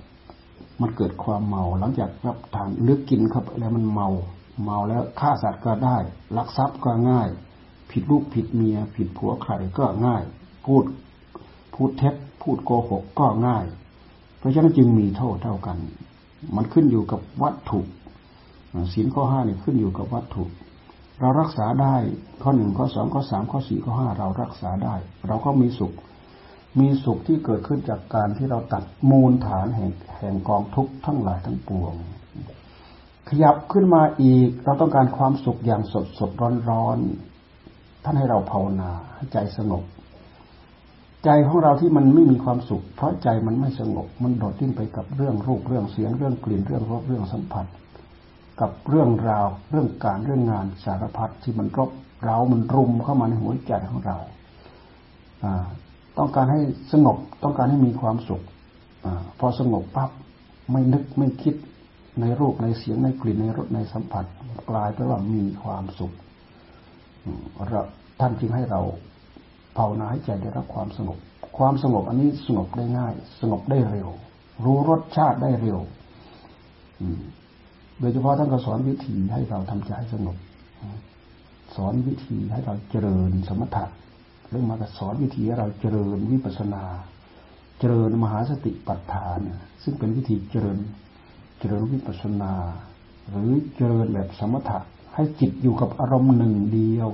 มันเกิดความเมาหลังจากรับทานเลึกกินเข้าไปแล้วมันเมา เมาแล้วฆ่าสัตว์ก็ได้ลักทรัพย์ก็ง่าย ผิดลูกผิดเมีย ผิดผัวใครก็ง่าย พูดพูดเท็จพูดโกหกก็ง่าย เพราะฉะนั้นจึงมีโทษเท่ากัน มันขึ้นอยู่กับวัตถุศีลข้อห้าเนี่ยขึ้นอยู่กับวัตถุ เรารักษาได้ข้อหนึ่งข้อสองข้อสามข้อสี่ข้อห้าเรารักษาได้ เราก็มีสุข มีสุขที่เกิดขึ้นจากการที่เราตัดมูลฐานแห่งแห่งกองทุกข์ทั้งหลายทั้งปวง ขยับขึ้นมาอีก เราต้องการความสุขอย่างสดสดร้อนร้อน ท่านให้เราภาวนาให้ใจสงบ ใจของเราที่มันไม่มีความสุข เพราะใจมันไม่สงบ มันโดดดิ้นไปกับเรื่องรูปเรื่องเสียงเรื่องกลิ่นเรื่องรสเรื่องสัมผัส กับเรื่องราวเรื่องการเรื่องงานสารพัดที่มันรบเรามันรุมเข้ามาในหัวใจของเราต้องการให้สงบต้องการให้มีความสุขอพอสงบปั๊บไม่นึกไม่คิดในรูปในเสียงในกลิ่นในรสในสัมผัส กลายเป็นว่ามีความสุข เราท่านจึงให้เราภาวนาให้ใจได้รับความสงบ ความสงบอันนี้สงบได้ง่าย สงบได้เร็ว รู้รสชาติได้เร็วโดยเฉพาะท่านก็สอนวิธีให้เราทำใจสงบสอนวิธีให้เราเจริญสมถะเรื่องมาสอนวิธีให้เราเจริญวิปัสนา เจริญมหาสติปัฏฐาน ซึ่งเป็นวิธีเจริญเจริญวิปัสนา หรือเจริญแบบสมถะ ให้จิตอยู่กับอารมณ์หนึ่งเดียว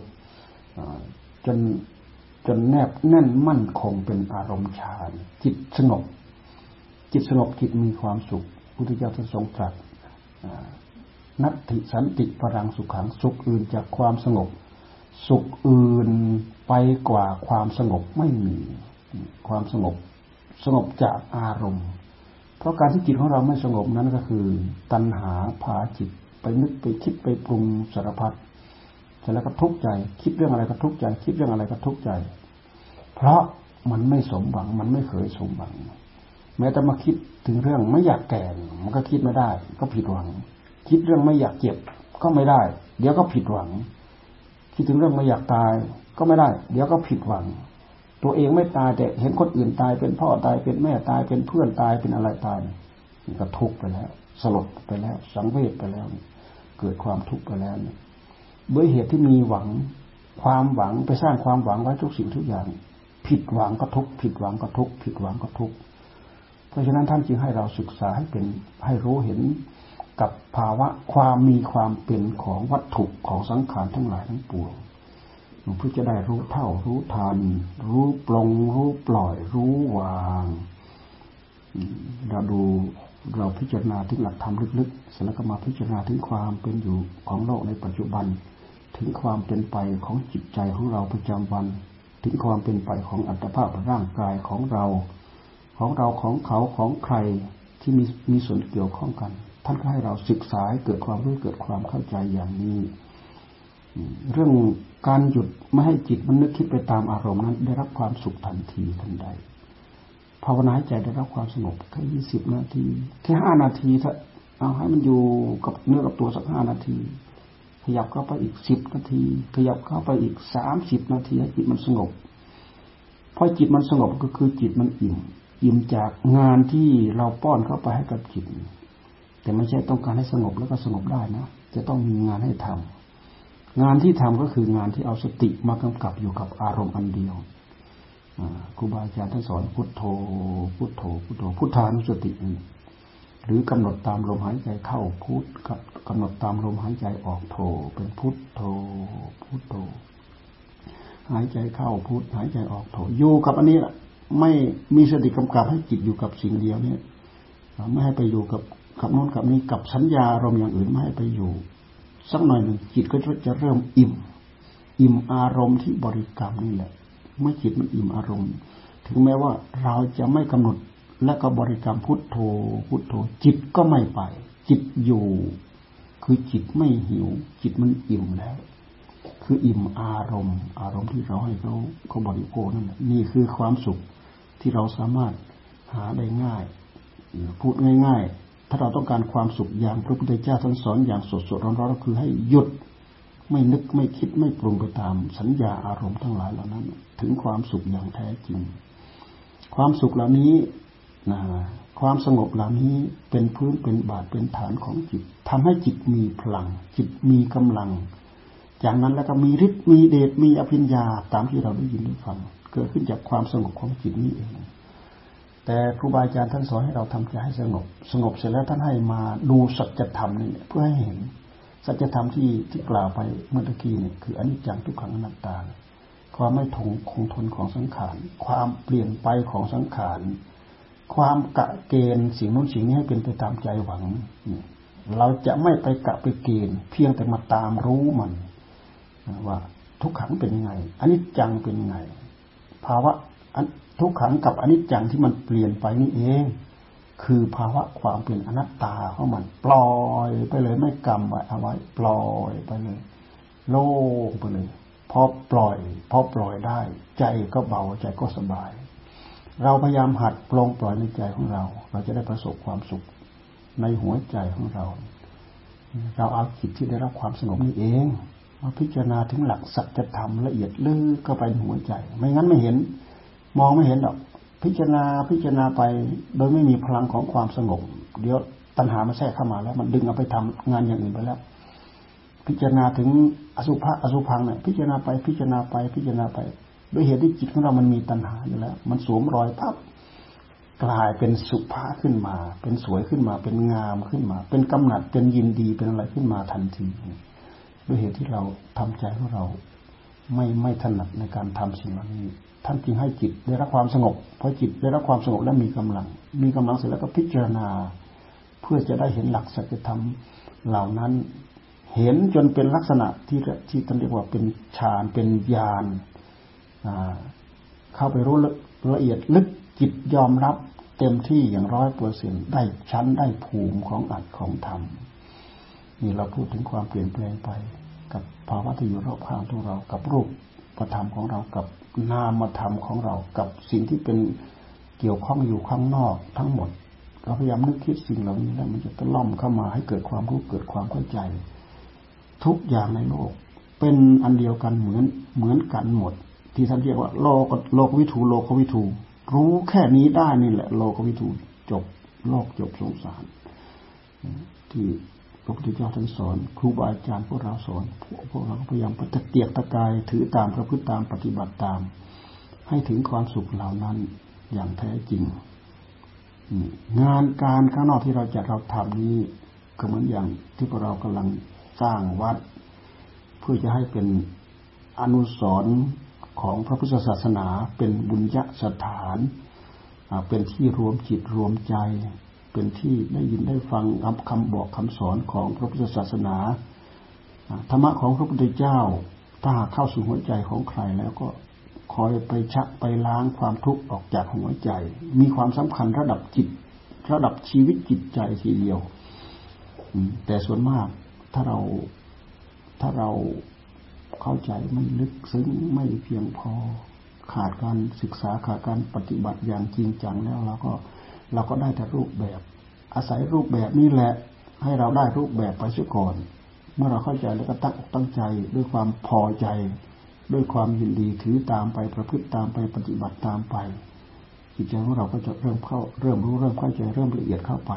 จนจนแนบแน่นมั่นคงเป็นอารมณ์ฌานจิตสงบ จิตสงบจิตมีความสุขพุทธเจ้าทรงตรัสนัตติสันติพรังสุขังสุขอื่นจากความสงบ สุขอื่นไปกว่าความสงบไม่มีความสงบสงบจากอารมณ์ เพราะการที่จิตของเราไม่สงบนั้นก็คือ ตัณหาพาจิต ไปนึกไปคิดไปปรุงสารพัดเสร็จแล้วก็ทุกข์ใจ คิดเรื่องอะไรก็ทุกข์ใจ คิดเรื่องอะไรก็ทุกข์ใจ เพราะมันไม่สมหวัง มันไม่เคยสมหวัง แม้แต่มาคิดถึงเรื่องไม่อยากแก่ มันก็คิดไม่ได้ ก็ผิดหวัง คิดเรื่องไม่อยากเจ็บ ก็ไม่ได้ เดี๋ยวก็ผิดหวัง คิดถึงเรื่องไม่อยากตาย ก็ไม่ได้ เดี๋ยวก็ผิดหวัง ตัวเองไม่ตายแต่เห็นคนอื่นตายเป็นพ่อตายเป็นแม่ตายเป็นเพื่อนตายเป็นอะไรตายก็ทุกข์ไปแล้ว สลดไปแล้ว สังเวชไปแล้ว เกิดความทุกข์ไปแล้วเนี่ยด้วยเหตุที่มีหวังความหวังไปสร้างความหวังไว้ทุกสิ่งทุกอย่าง ผิดหวังก็ทุกผิดหวังก็ทุกผิดหวังก็ทุกข์พราะฉะนั้นท่านจึงให้เราศึกษาให้เป็นให้รู้เห็นกับภาวะความมีความเป็นของวัตถุของสังขารทั้งหลายทั้งปวงเพื่อจะได้รู้เท่ารู้ทัน รู้ปลงรู้ปล่อยรู้วางเราดู เราพิจารณาถึงหลักธรรมลึกๆเสร็จแล้วก็มาพิจารณาถึงความเป็นอยู่ของโลกในปัจจุบัน ถึงความเป็นไปของจิตใจของเราประจำวัน ถึงความเป็นไปของอัตภาพร่างกายของเรา ของเราของเขาของใครที่มีมีส่วนเกี่ยวข้องกัน ท่านก็ให้เราศึกษาเกิดความรู้เกิดความเข้าใจอย่างนี้ เรื่องการหยุดไม่ให้จิตมันนึกคิดไปตามอารมณ์นั้น ได้รับความสุขทันทีทันใด ภาวนาใจได้รับความสงบแค่ยี่สิบนาที แค่ห้านาทีถ้าเอาให้มันอยู่กับเนื้อกับตัวสักห้านาที ขยับเข้าไปอีกสิบนาที ขยับเข้าไปอีกสามสิบนาทีให้จิตมันสงบพอจิตมันสงบก็คือจิตมันอิ่มอิ่มจากงานที่เราป้อนเข้าไปให้กับจิต แต่ไม่ใช่ต้องการให้สงบแล้วก็สงบได้นะจะต้องมีงานให้ทำงานที่ทำก็คืองานที่เอาสติมากำกับอยู่กับอารมณ์อันเดียว ครูบาอาจารย์ท่านสอนพุทโธ พุทโธ พุทโธ พุทธานุสติ หรือกำหนดตามลมหายใจเข้าพุทกับกำหนดตามลมหายใจออกโธเป็นพุทโธ พุทโธ หายใจเข้าพุทหายใจออกโธอยู่กับอันนี้แหละไม่มีสติกำกับให้จิตอยู่กับสิ่งเดียวเนี่ยไม่ให้ไปอยู่กับกับโน้นกับนี้กับสัญญาอารมณ์อย่างอื่นไม่ให้ไปอยู่ สักหน่อยหนึ่งจิตก็จะเริ่มอิ่ม อิ่มอารมณ์ที่บริกรรมนี่แหละ เมื่อจิตมันอิ่มอารมณ์ ถึงแม้ว่าเราจะไม่กำหนดและก็บริกรรมพุทโธ พุทโธ จิตก็ไม่ไป จิตอยู่ คือจิตไม่หิว จิตมันอิ่มแล้ว คืออิ่มอารมณ์ อารมณ์ที่เราให้เขาเขาบริโภคนั่นนี่คือความสุขที่เราสามารถหาได้ง่าย พูดง่าย ๆ ถ้าเราต้องการความสุขอย่างพระพุทธเจ้าท่านสอนอย่างสดสดร้อนๆก็คือให้หยุด ไม่นึกไม่คิดไม่ปรุงไปตามสัญญาอารมณ์ทั้งหลายเหล่านั้น ถึงความสุขอย่างแท้จริง ความสุขเหล่านี้นะความสงบเหล่านี้เป็นพื้นเป็นบาทเป็นฐานของจิตทำให้จิตมีพลัง จิตมีกำลัง จากนั้นแล้วก็มีฤทธิ์มีเดชมีอภิญญาตามที่เราได้ยินได้ฟัง เกิดขึ้นจากความสงบของจิตนี้เองแต่ครูบาอาจารย์ท่านสอนให้เราทำใจให้สงบ สงบเสร็จแล้วท่านให้มาดูสัจธรรมนี่เพื่อให้เห็น สัจธรรมที่ที่กล่าวไปเมื่อกี้เนี่ยคืออนิจจังทุกขังอนัตตา ความไม่ทงคงทนของสังขาร ความเปลี่ยนไปของสังขาร ความกะเกณฑ์สิ่งนู้นสิ่งนี้ให้เป็นไปตามใจหวัง เราจะไม่ไปกะไปเกณฑ์เพียงแต่มาตามรู้มันว่าทุกขังเป็นยังไงอนิจจังเป็นยังไง ภาวะทุกขังกับอนิจจังที่มันเปลี่ยนไปนี่เอง คือภาวะความเป็นอนัตตาของมันปล่อยไปเลยไม่กำไว้เอาไว้ปล่อยไปเลย โล่งไปเลยพอปล่อยพอปล่อยได้ ใจก็เบาใจก็สบาย เราพยายามหัดปลงปล่อยในใจของเรา เราจะได้ประสบความสุขในหัวใจของเรา เราเอาจิตที่ได้รับความสงบนี่เองมาพิจารณาถึงหลักสัจธรรมละเอียดลึกเข้าไปหัวใจ ไม่งั้นไม่เห็น มองไม่เห็นหรอก พิจารณาพิจารณาไป โดยไม่มีพลังของความสงบ เดี๋ยวตัณหามาแทรกเข้ามาแล้ว มันดึงเอาไปทำงานอย่างอื่นไปแล้ว พิจารณาถึงอสุภะอสุพังเนี่ยพิจารณาไปพิจารณาไปพิจารณาไปด้วยเหตุที่จิตของเรามันมีตัณหาอยู่แล้ว มันสวมรอยปั๊บกลายเป็นสุภาขึ้นมา เป็นสวยขึ้นมา เป็นงามขึ้นมา เป็นกำหนัดเป็นยินดีเป็นอะไรขึ้นมาทันทีด้วยเหตุที่เราทำใจของเรา ไม่ไม่ถนัดในการทำสิ่งเหล่านี้ ท่านจึงให้จิตได้รับความสงบเพอจิตได้รับความสงบและมีกำลัง มีกำลังเสร็จแล้วก็พิจารณา เพื่อจะได้เห็นหลักสัจธรรมเหล่านั้น เห็นจนเป็นลักษณะที่ที่ท่านเรียกว่าเป็นฌานเป็นญาณเข้าไปรู้ละเอียดลึกจิตยอมรับเต็มที่อย่างร้อยเปอร์เซ็นได้ชั้นได้ภูมิของอัดของธรรมนี่เราพูดถึงความเปลี่ยนแปลงไป กับภาวะที่อยู่รอบข้างของเรา กับรูปประธรรมของเรา กับนามธรรมของเรา กับสิ่งที่เป็นเกี่ยวข้องอยู่ข้างนอกทั้งหมด เราพยายามนึกคิดสิ่งเหล่านี้แล้วมันจะตะล่อมเข้ามาให้เกิดความรู้เกิดความเข้าใจ ทุกอย่างในโลก เป็นอันเดียวกันเหมือนเหมือนกันหมด ที่ท่านเรียกว่า โลกโลกวิถูโลกวิถูรู้แค่นี้ได้นี่แหละ โลกวิถูจบโลกจบสงสารที่ พระพุทธเจ้าท่านสอน ครูบาอาจารย์พวกเราสอนพวกเราพยายามปฏิเตียกตะกายถือตามประพฤติตามปฏิบัติตาม ให้ถึงความสุขเหล่านั้นอย่างแท้จริงงานการข้างนอกที่เราจะเราทำนี้ก็เหมือนอย่างที่พวกเรากำลังสร้างวัด เพื่อจะให้เป็นอนุสรณ์ของพระพุทธศาสนาเป็นบุญญสถานเป็นที่รวมจิตรวมใจ เป็นที่ได้ยินได้ฟังคำบอกคำสอนของพระพุทธศาสนาธรรมะของพระพุทธเจ้า ถ้าหากเข้าสู่หัวใจของใครแล้วก็คอยไปชักไปล้างความทุกข์ออกจากหัวใจ มีความสำคัญระดับจิต ระดับชีวิตจิตใจทีเดียวแต่ส่วนมากถ้าเราถ้าเราเข้าใจไม่ลึกซึ้งไม่เพียงพอขาดการศึกษาขาดการปฏิบัติอย่างจริงจังแล้วเราก็ เราก็ได้แต่รูปแบบ อาศัยรูปแบบนี้แหละ ให้เราได้รูปแบบไปเสียก่อน เมื่อเราเข้าใจแล้วก็ตั้งตั้งใจด้วยความพอใจ ด้วยความยินดีถือตามไปประพฤติตามไปปฏิบัติตามไปจิตใจของเราก็จะเริ่มเข้าเริ่มรู้เริ่มเข้าใจเริ่มละเอียดเข้าไป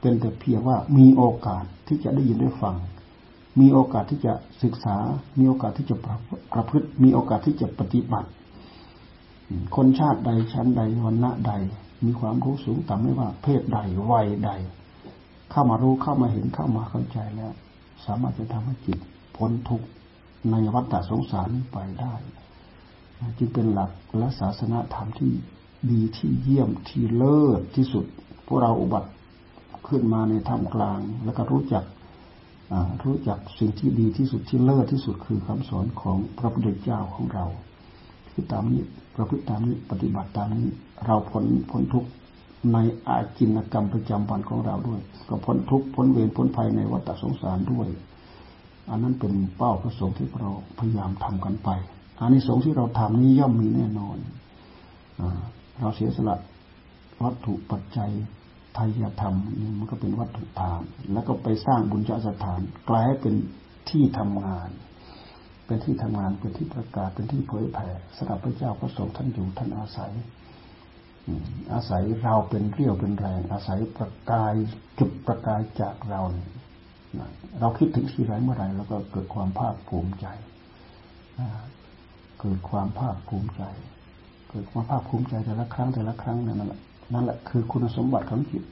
เป็นแต่เพียงว่ามีโอกาสที่จะได้ยินได้ฟัง มีโอกาสที่จะศึกษา มีโอกาสที่จะประพฤติ มีโอกาสที่จะปฏิบัติ คนชาติใดชั้นใดวันณะใด มีความรู้สูงต่ำไม่ว่า เพศใดวัยใด เข้ามารู้เข้ามาเห็นเข้ามาเข้าใจแล้ว สามารถจะทำให้จิตพ้นทุกข์ในวัฏสงสารไปได้ จึงเป็นหลักและศาสนาธรรมที่ดีที่เยี่ยมที่เลิศที่สุด พวกเราอุบัติขึ้นมาในท่ามกลาง แล้วก็รู้จักรู้จักสิ่งที่ดีที่สุดที่เลิศที่สุดคือคำสอนของพระพุทธเจ้าของเรา คือตามนี้ ประพฤติตามนี้ ปฏิบัติตามนี้ เราพ้นพ้นทุกข์ในอาจินกรรมประจำวันของเราด้วย ก็พ้นทุกข์พ้นเวรพ้นภัยในวัฏสงสารด้วย อันนั้นเป็นเป้าประสงค์ที่เราพยายามทำกันไปอันนี้สงที่เราทำนี้ย่อมมีแน่นอนเราเสียสละวัตถุปัจจัยทายธรรมนี่มันก็เป็นวัตถุทาน แล้วก็ไปสร้างบุญญาสถาน กลายเป็นที่ทำงาน เป็นที่ทำงานเป็นที่ประกาศเป็นที่เผยแผ่สำหรับพระเจ้าพระสงฆ์ท่านอยู่ท่านอาศัยอาศัยเราเป็นเรี่ยวเป็นแรง อาศัยประกายจุดประกายจากเราเราคิดถึงสิ่งไรเมื่อไรแล้วก็เกิดความภาคภูมิใจเกิดความภาคภูมิใจ เกิดความภาคภูมิใจแต่ละครั้งแต่ละครั้งนั่นแหละนั่นแหละคือคุณสมบัติของจิต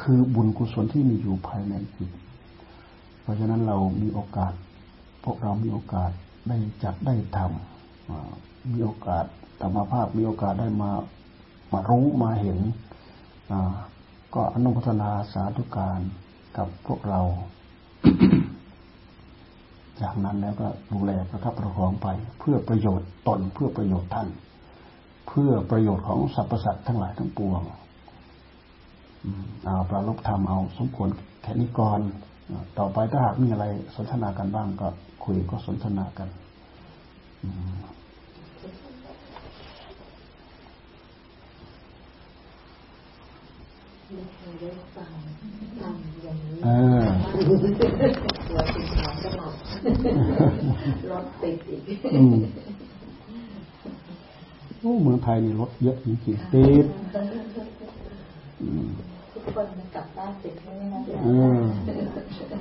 คือบุญกุศลที่มีอยู่ภายในจิต เพราะฉะนั้นเรามีโอกาส พวกเรามีโอกาสได้จัดได้ทำมีโอกาสธรรมภาพมีโอกาสได้มามารู้มาเห็นก็อนุพัฒนาสาธุการกับพวกเรา จากนั้นแล้วก็ดูแลประทับประคองไป เพื่อประโยชน์ตนเพื่อประโยชน์ท่าน เพื่อประโยชน์ของสรรพสัตว์ทั้งหลายทั้งปวงเอาปราลบธรรมเอาสมควรแค่นี้ก่อน ต่อไปถ้าหากมีอะไรสนทนากันบ้างก็คุยก็สนทนากันเออหัวติดหางก็หลับรถติดอีกโอ้เมืองไทยนี่รถเยอะจริงๆติดทุก คนกลับบ้านติดไม่นะเออ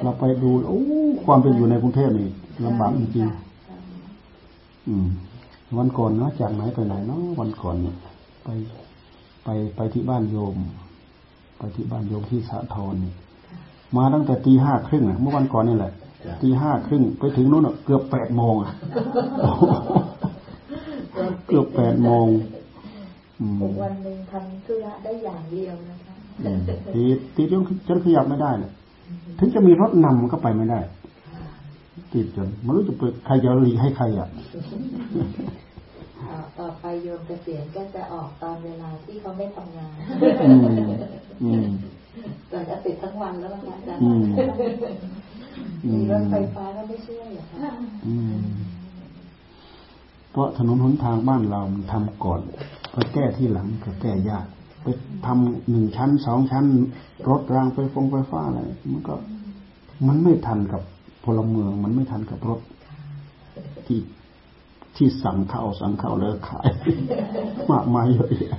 เราไปดูโอ้ความเป็นอยู่ในกรุงเทพนี่ลำบากจริงๆอืม วันก่อนเนาะจากไหนไปไหนเนาะวันก่อนเนี่ยไปไปไปที่บ้านโยม ไปที่บ้านโยมที่สะทอนมาตั้งแต่ตีห้าครึ่งเมื่อวันก่อนนี่แหละตีห้าครึ่งไปถึงนู้นเกือบแปดโมงอะเกือบแปดโมงวันหนึ่งทำธุระได้อย่างเดียวนะคะ ตีตีจนจนขยับไม่ได้เลยถึงจะมีรถนำก็ไปไม่ได้ ติดจนไม่รู้จะเปิดใครจะรีให้ใครอะต่อไปโยมเกษียณก็จะออกตอนเวลาที่เขาไม่ทำงานแต่จะติดทั้งวันแล้วนะคะอาจารย์มีรถไฟฟ้าก็ไม่ช่วยเหรอคะพราะถนนหนทางบ้านเรามันทำก่อนไปแก้ที่หลังก็แก้ยาก ไปทำหนึ่งชั้นสองชั้น รถรางไปฟงไฟฟ้าอะไรมันก็มันไม่ทันกับพลเมือง มันไม่ทันกับรถที่ที่สั่งเข้าสั่งเข้าแล้วขาย มากมายเยอะแยะ